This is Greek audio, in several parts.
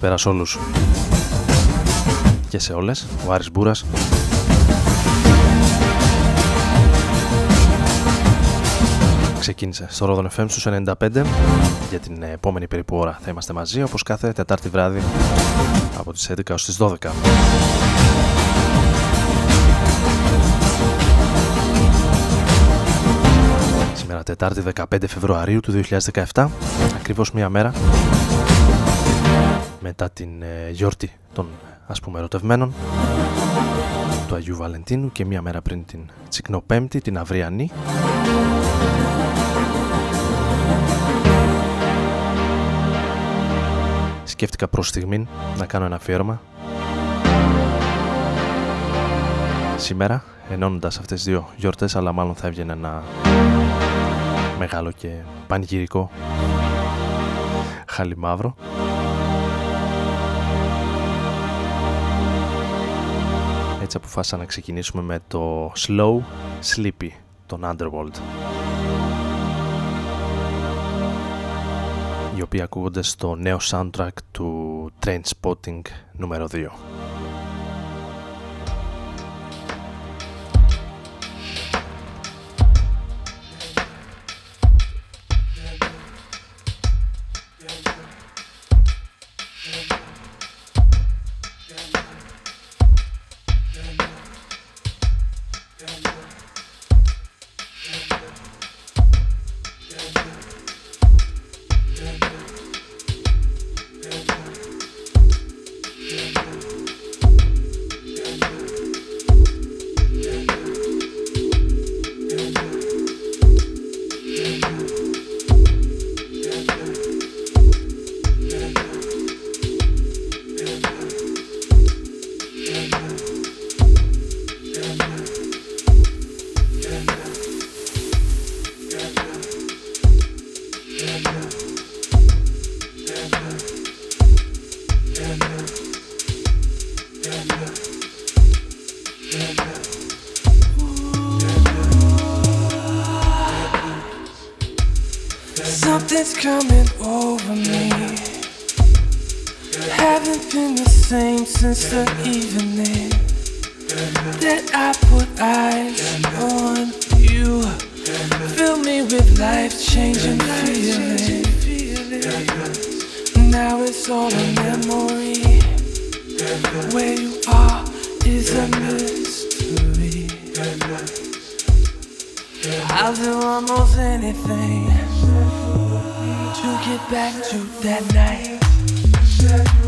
Καλησπέρα σε όλους και σε όλες. Ο Άρης Μπούρας. Ξεκίνησε στο Ρόδον FM στους 95 για την επόμενη περίπου ώρα θα είμαστε μαζί όπως κάθε Τετάρτη βράδυ από τις 11 ως τις 12. Σήμερα Τετάρτη 15 Φεβρουαρίου του 2017 ακριβώς μία μέρα μετά την ε, γιορτή των ας πούμε ερωτευμένων του Αγίου Βαλεντίνου και μία μέρα πριν την Τσικνοπέμπτη, την Αυριανή. Σκέφτηκα προς στιγμή να κάνω ένα αφιέρωμα. Σήμερα ενώνοντας αυτές τις δύο γιορτές αλλά μάλλον θα έβγαινε ένα μεγάλο και πανηγυρικό χαλιμαύρο Έτσι αποφάσισα να ξεκινήσουμε με το Slow Sleepy, τον Underworld. Οι οποίοι ακούγονται στο νέο soundtrack του Train Spotting νούμερο 2. Something's coming over me. Haven't been the same since the evening that I put eyes on you. Fill me with life changing feelings. Now it's all a memory. Where you are is a mystery. I'll do almost anything get back to that night.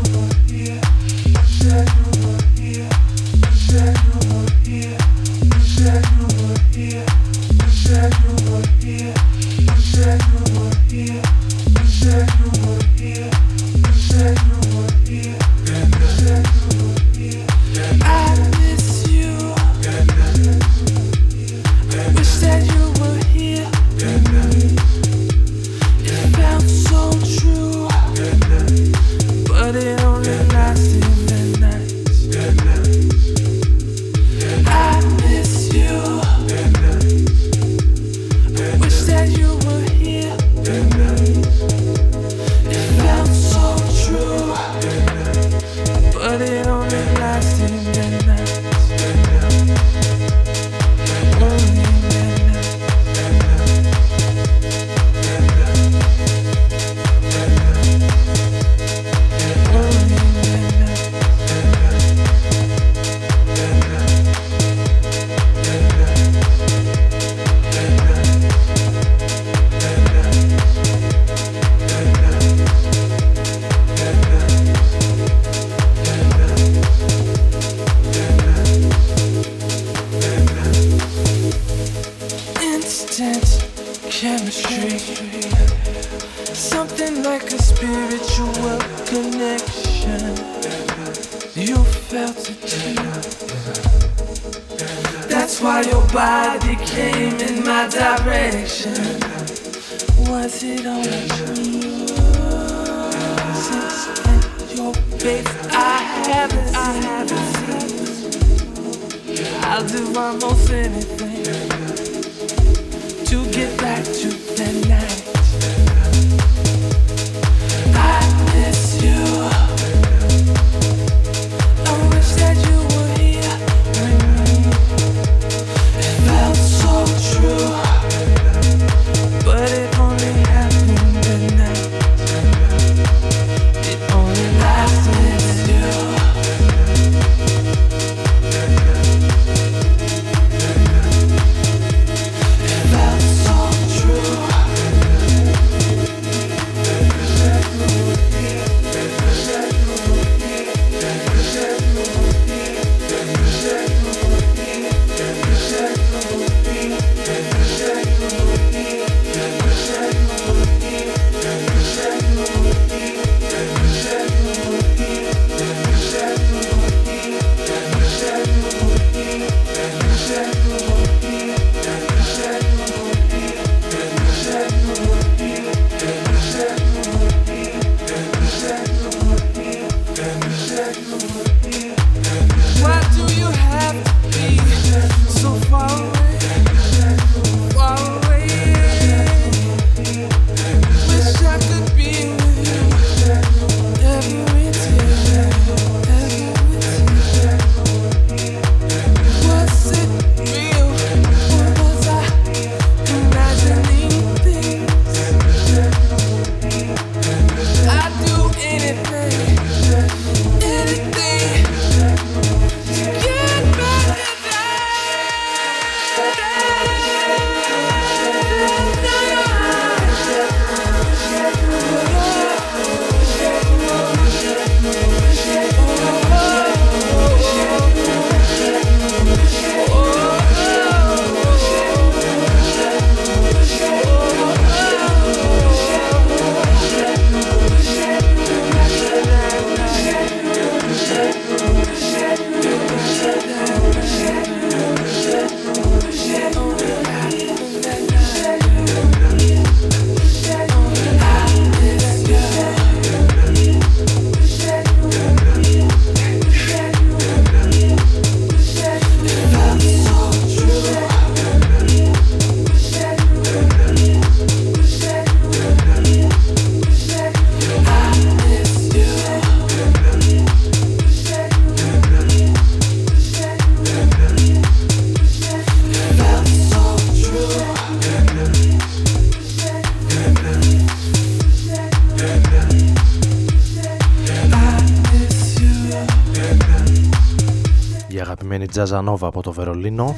Τζαζανόβα από το Βερολίνο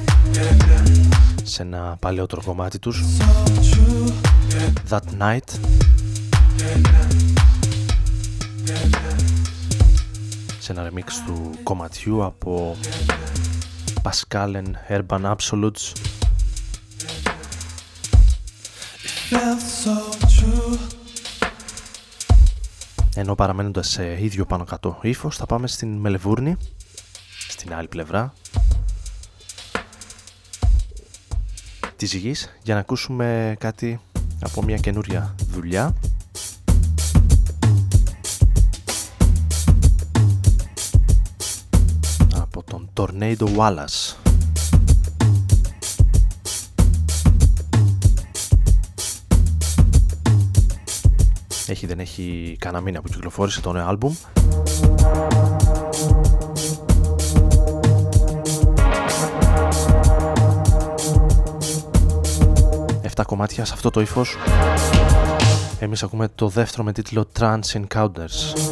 σε ένα παλαιότερο κομμάτι τους. That Night. Σε ένα remix του κομματιού από Pascal and Urban Absolutes. Ενώ παραμένοντας σε ίδιο πάνω κάτω ύφος θα πάμε στην Μελεβούρνη στην άλλη πλευρά. Της γης για να ακούσουμε κάτι από μια καινούρια δουλειά. Από τον Tornado Wallace. Έχει δεν έχει κανένα μήνα που κυκλοφόρησε το νέο άλμπουμ Εφτά κομμάτια σε αυτό το ύφος. Εμείς ακούμε το δεύτερο με τίτλο Trans Encounters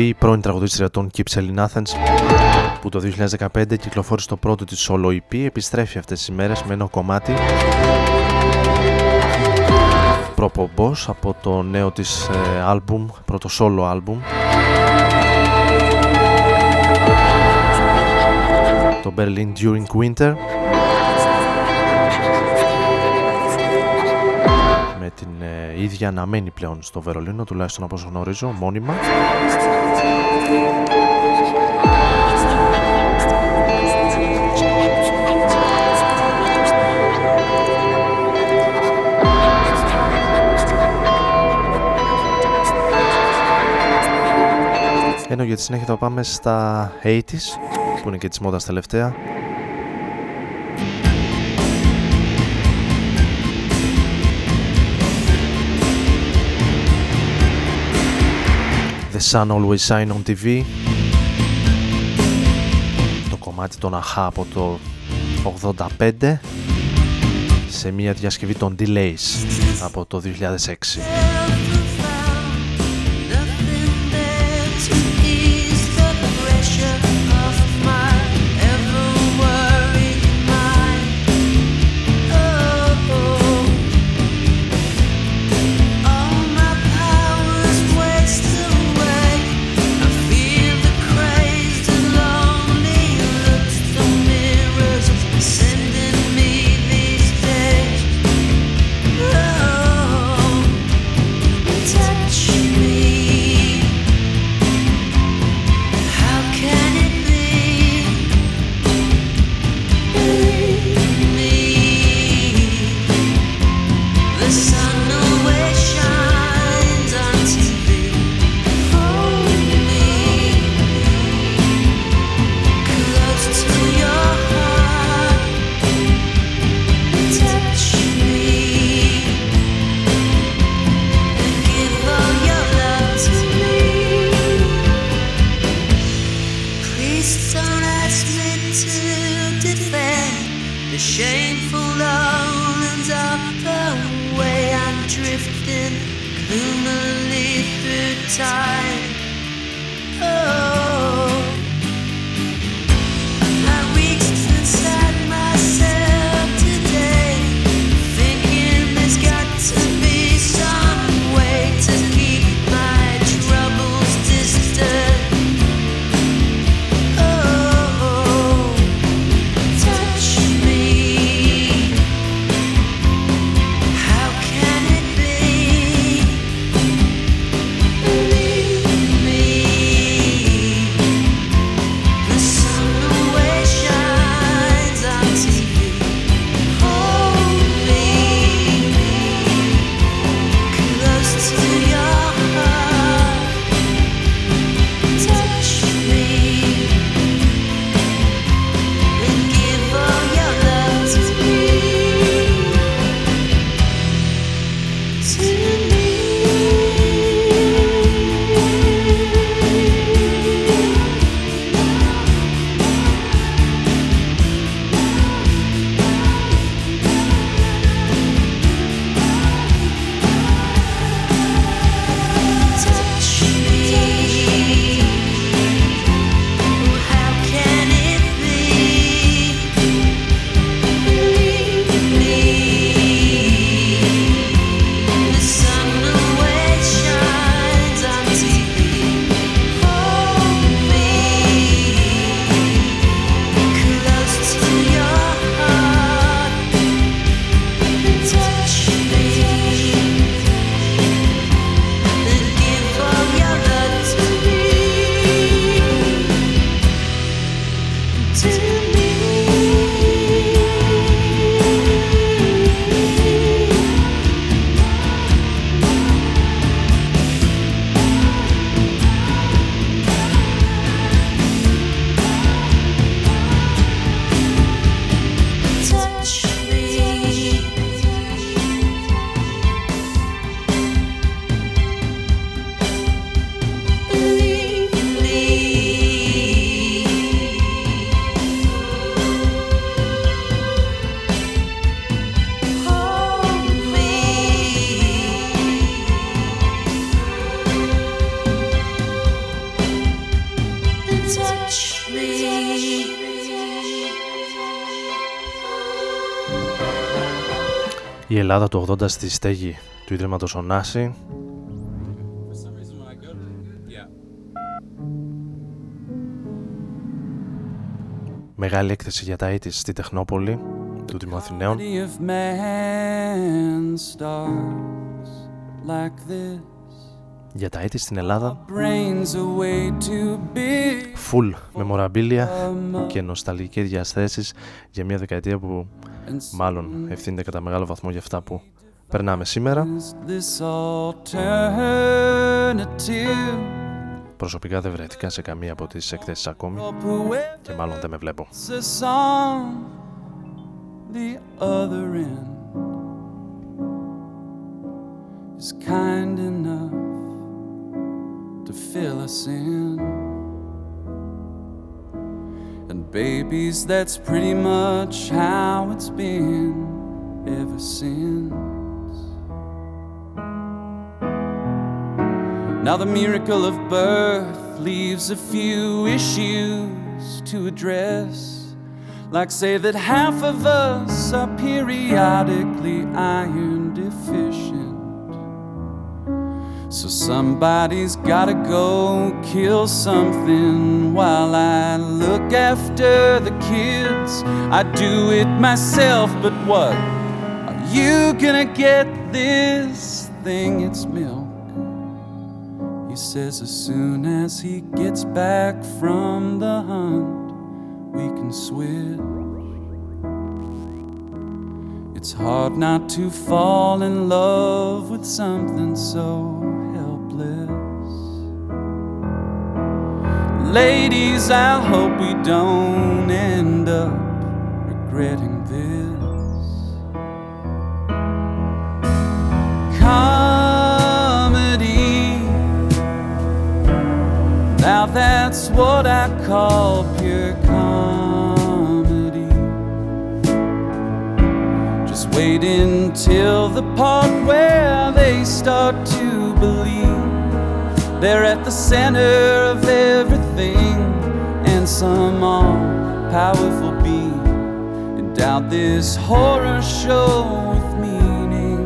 η πρώην τραγουδίστρια των Kypselin Athens που το 2015 κυκλοφόρησε το πρώτο της solo EP επιστρέφει αυτές τις ημέρες με ένα κομμάτι προπομπός από το νέο της ε, άλμπουμ, πρώτο solo άλμπουμ. Το Berlin During Winter την ε, ίδια αναμένη πλέον στο Βερολίνο τουλάχιστον από όσο γνωρίζω μόνιμα. Ενώ για τη συνέχεια θα πάμε στα 80s που είναι και της μόδας τελευταία The Sun Always Shine on TV το κομμάτι των αχά από το 85 σε μια διασκευή των Delays από το 2006. Ελλάδα του 80 στη στέγη του Ιδρύματος Ωνάση. Μεγάλη έκθεση για τα ήτης στη Τεχνόπολη του Δήμου Αθηναίων. Για τα έτη στην Ελλάδα Full μεμοραμπίλια και νοσταλγικές διαστέσεις για μια δεκαετία που μάλλον ευθύνεται κατά μεγάλο βαθμό για αυτά που περνάμε σήμερα. Προσωπικά δεν βρέθηκα σε καμία από τις εκθέσεις ακόμη και μάλλον δεν με βλέπω. is kind enough to fill us in. And babies, that's pretty much how it's been ever since. Now the miracle of birth leaves a few issues to address. Like, say that half of us are periodically iron deficient. So somebody's gotta go kill something while I look after the kids. I do it myself, but what? Are you gonna get this thing? It's milk. He says as soon as he gets back from the hunt, we can switch. It's hard not to fall in love with something so helpless. Ladies, I hope we don't end up regretting this. Comedy. Now that's what I call pure comedy. Wait until the part where they start to believe they're at the center of everything and some all powerful being endowed this horror show with meaning.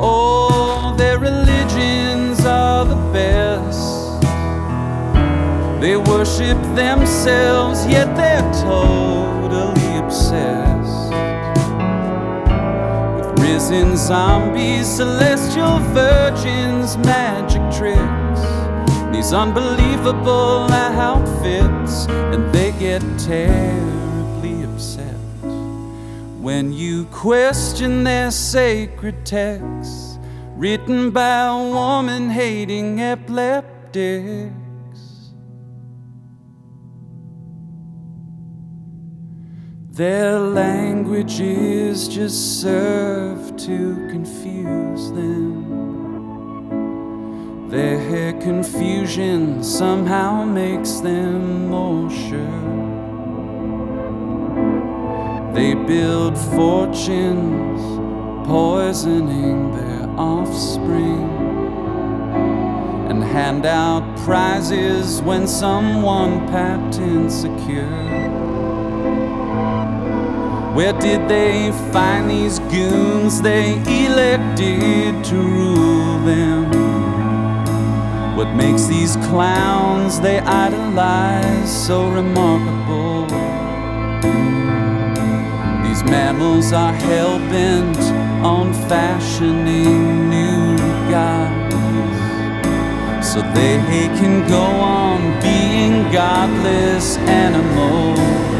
Oh, their religions are the best. They worship themselves, yet they're totally risen zombies, celestial virgins, magic tricks. These unbelievable outfits, and they get terribly upset when you question their sacred texts written by a woman hating epileptics. Their languages just serve to confuse them. Their confusion somehow makes them more sure. They build fortunes, poisoning their offspring, and hand out prizes when someone patent secure. Where did they find these goons they elected to rule them? What makes these clowns they idolize so remarkable? These mammals are hell bent on fashioning new gods so they can go on being godless animals.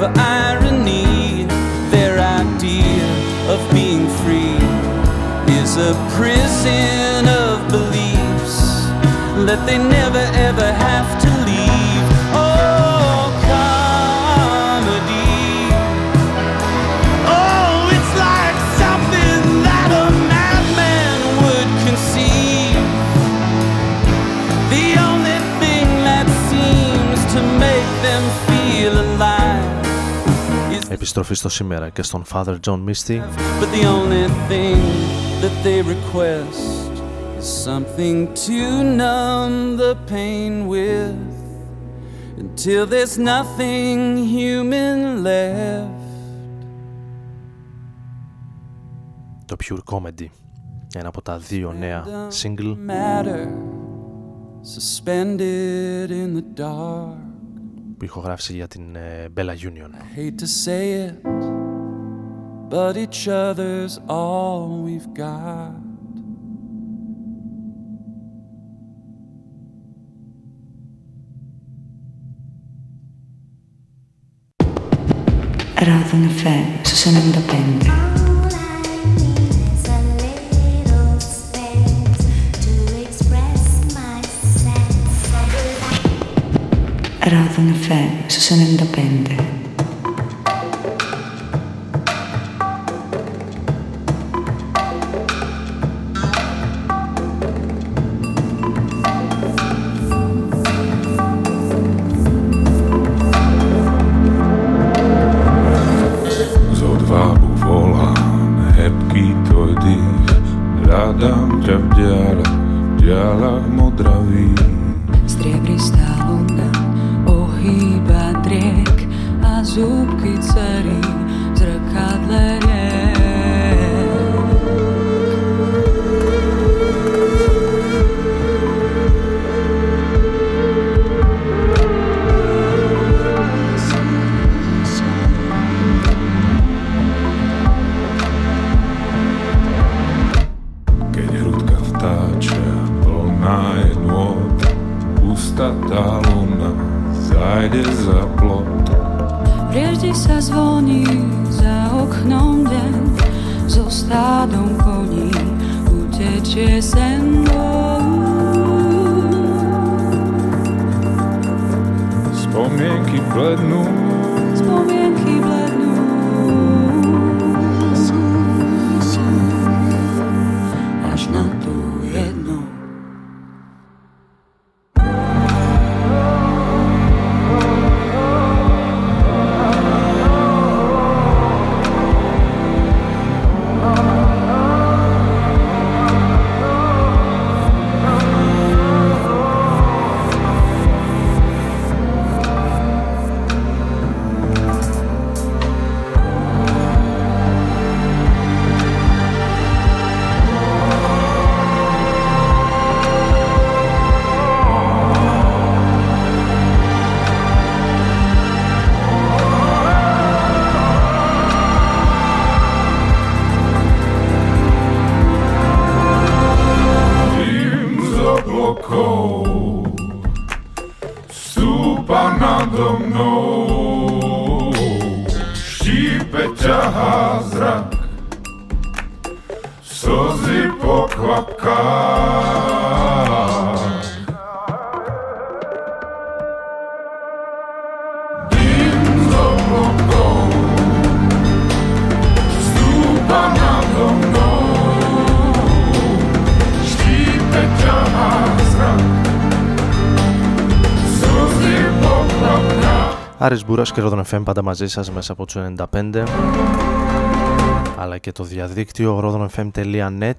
For irony? Their idea of being free is a prison of beliefs that they never ever have to Επιστροφή στο σήμερα και στον Father John Misty But the only thing that they request is something to numb the pain with until there's nothing human left. το Pure Comedy ένα από τα δύο νέα single Matter. suspended in the dark. Που ηχογράφησε για την Bella Union. I hate to say it, but each other's all we've got. Ράδον FM στους 95. ten affè, se se ne indipende. plná je pusta tá luna zajde za plot. Prieždy sa zvoní za oknom deň, so stádom koní utečie sen Spomienky blednú, spomienky blednú. Άρης Μπούρας και Ρόδον FM πάντα μαζί σας μέσα από τους 95 αλλά και το διαδίκτυο rodonfm.net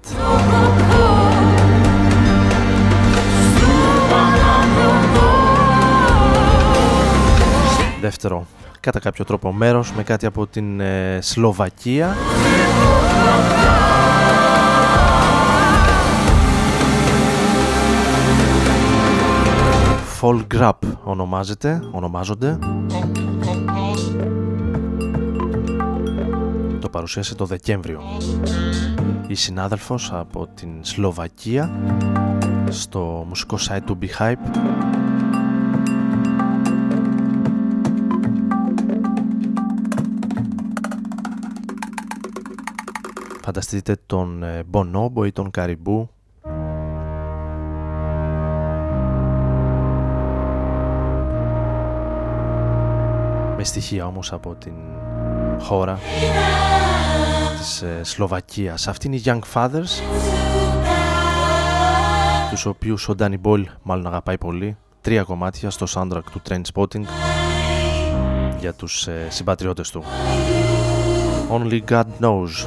Δεύτερο, κατά κάποιο τρόπο μέρος με κάτι από την ε, Σλοβακία Fall Grab ονομάζεται, ονομάζονται. Το παρουσίασε το Δεκέμβριο. Η συνάδελφος από την Σλοβακία στο μουσικό site του Behype Φανταστείτε τον Bonobo ή τον Καριμπού με στοιχεία όμως από την χώρα της ε, Σλοβακίας. Αυτή είναι οι Young Fathers τους οποίους ο Danny Boyle μάλλον αγαπάει πολύ. Τρία κομμάτια στο soundtrack του Train Spotting για τους ε, συμπατριώτες του. Only God Knows.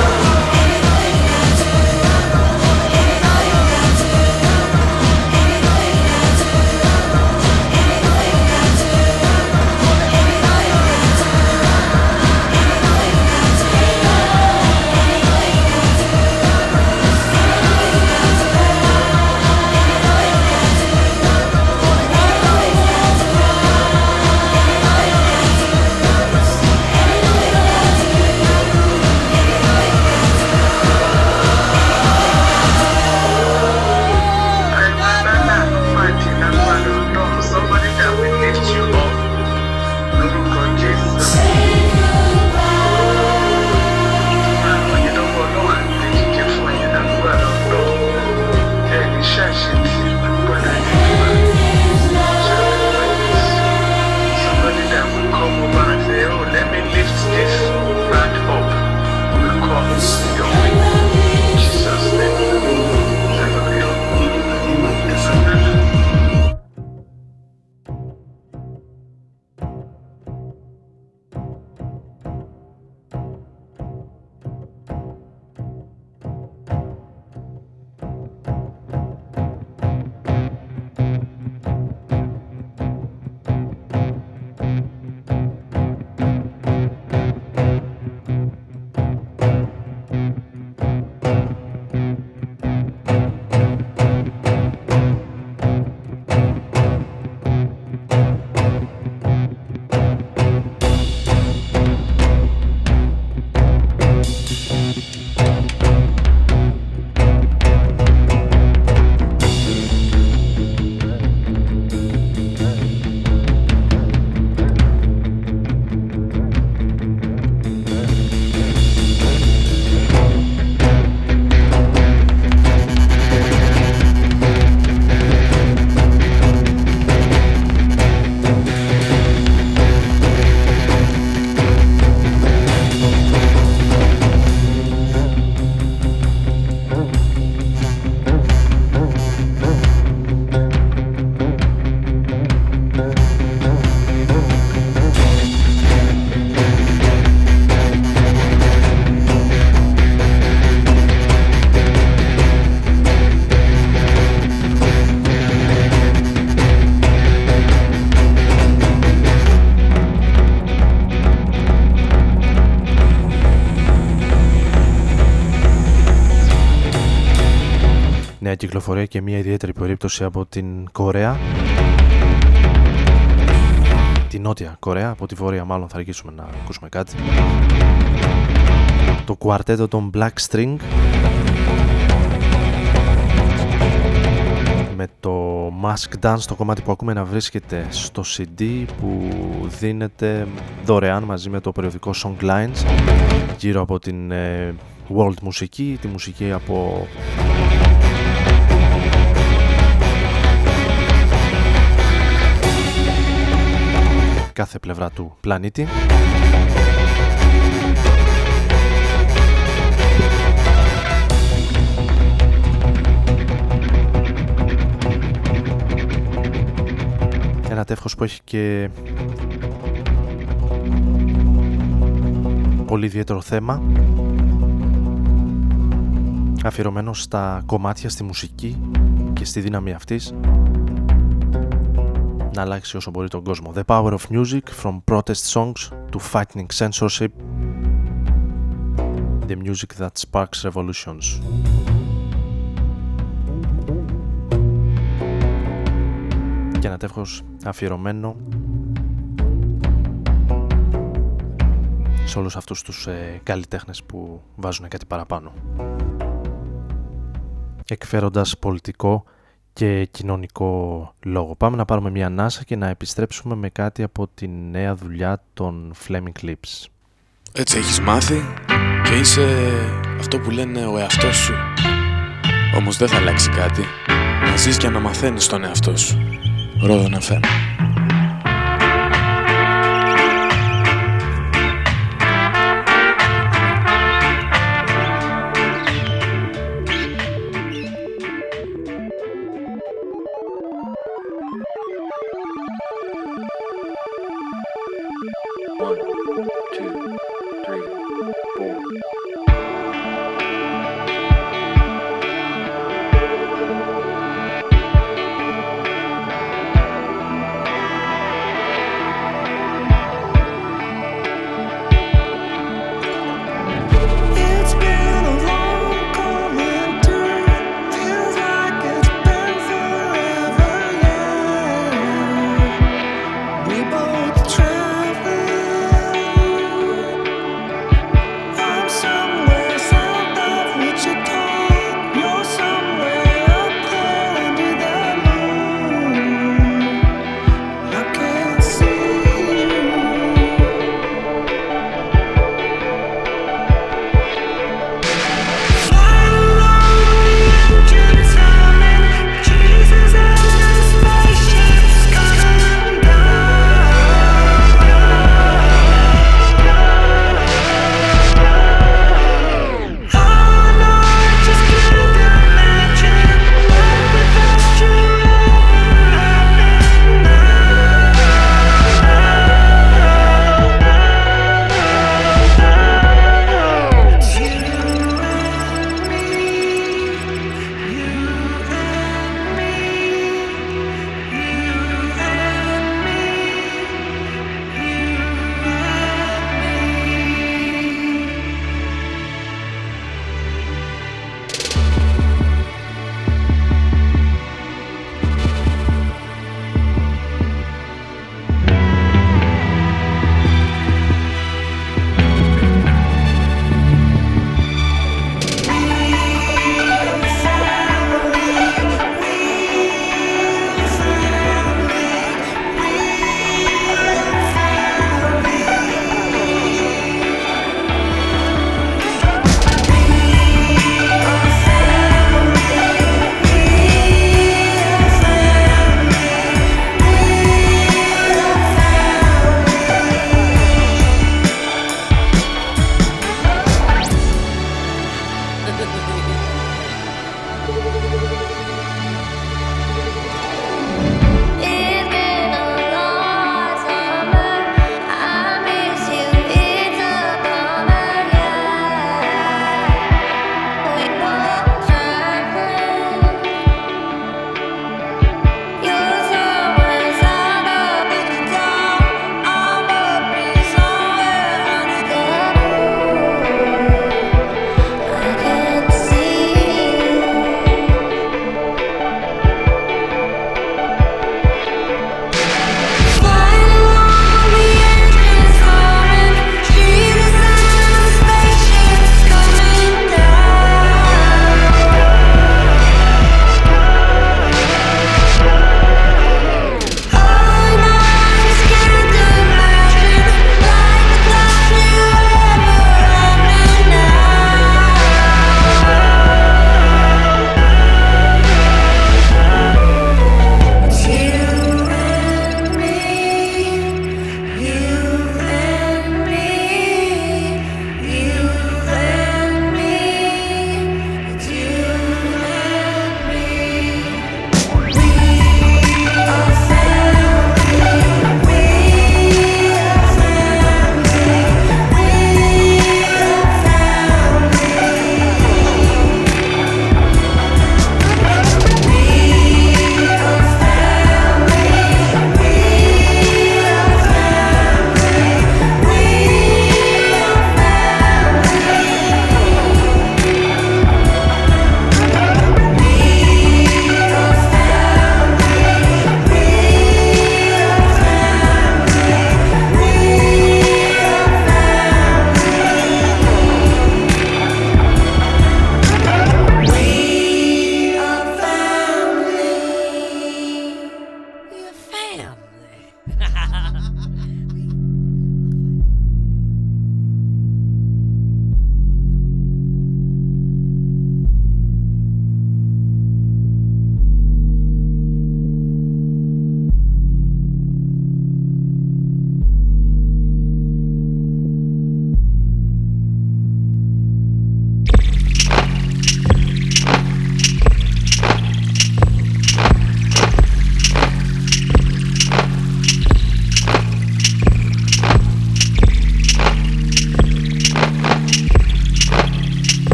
κυκλοφορία και μια ιδιαίτερη περίπτωση από την Κορέα. Τη Νότια Κορέα, από τη Βόρεια μάλλον θα αρχίσουμε να ακούσουμε κάτι. Το κουαρτέτο των Black String. Με το Mask Dance το κομμάτι που ακούμε να βρίσκεται στο CD που δίνεται δωρεάν μαζί με το περιοδικό Songlines γύρω από την ε, world μουσική, τη μουσική από κάθε πλευρά του πλανήτη. Ένα τεύχος που έχει και πολύ ιδιαίτερο θέμα αφιερωμένο στα κομμάτια, στη μουσική και στη δύναμη αυτής να αλλάξει όσο μπορεί τον κόσμο. The power of music from protest songs to fighting censorship. The music that sparks revolutions. Και ένα τεύχος αφιερωμένο σε όλους αυτούς τους ε, καλλιτέχνες που βάζουν κάτι παραπάνω. Εκφέροντας πολιτικό και κοινωνικό λόγο. Πάμε να πάρουμε μια ανάσα και να επιστρέψουμε με κάτι από τη νέα δουλειά των Fleming Lips. Έτσι έχεις μάθει και είσαι αυτό που λένε ο εαυτός σου. Όμως δεν θα αλλάξει κάτι. Να ζεις και να μαθαίνεις τον εαυτό σου. Ρόδο να φέρνω. two, three, four.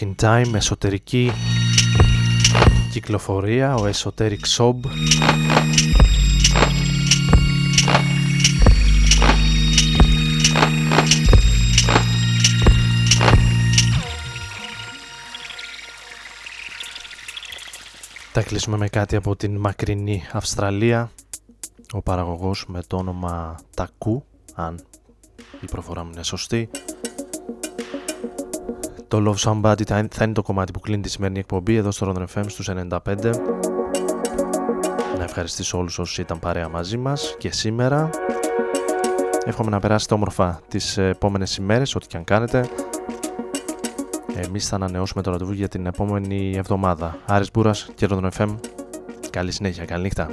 Time, εσωτερική κυκλοφορία, ο Esoteric Sob. Θα κλείσουμε με κάτι από την μακρινή Αυστραλία. Ο παραγωγός με το όνομα Τακού, αν η προφορά μου είναι σωστή. Το Love Somebody θα είναι το κομμάτι που κλείνει τη σημερινή εκπομπή εδώ στο Rodon FM στους 95. Να ευχαριστήσω όλους όσους ήταν παρέα μαζί μας και σήμερα. Εύχομαι να περάσετε όμορφα τις επόμενες ημέρες, ό,τι και αν κάνετε. Εμείς θα ανανεώσουμε το ραντεβού για την επόμενη εβδομάδα. Άρης Μπούρας και Rodon FM. Καλή συνέχεια, καλή νύχτα.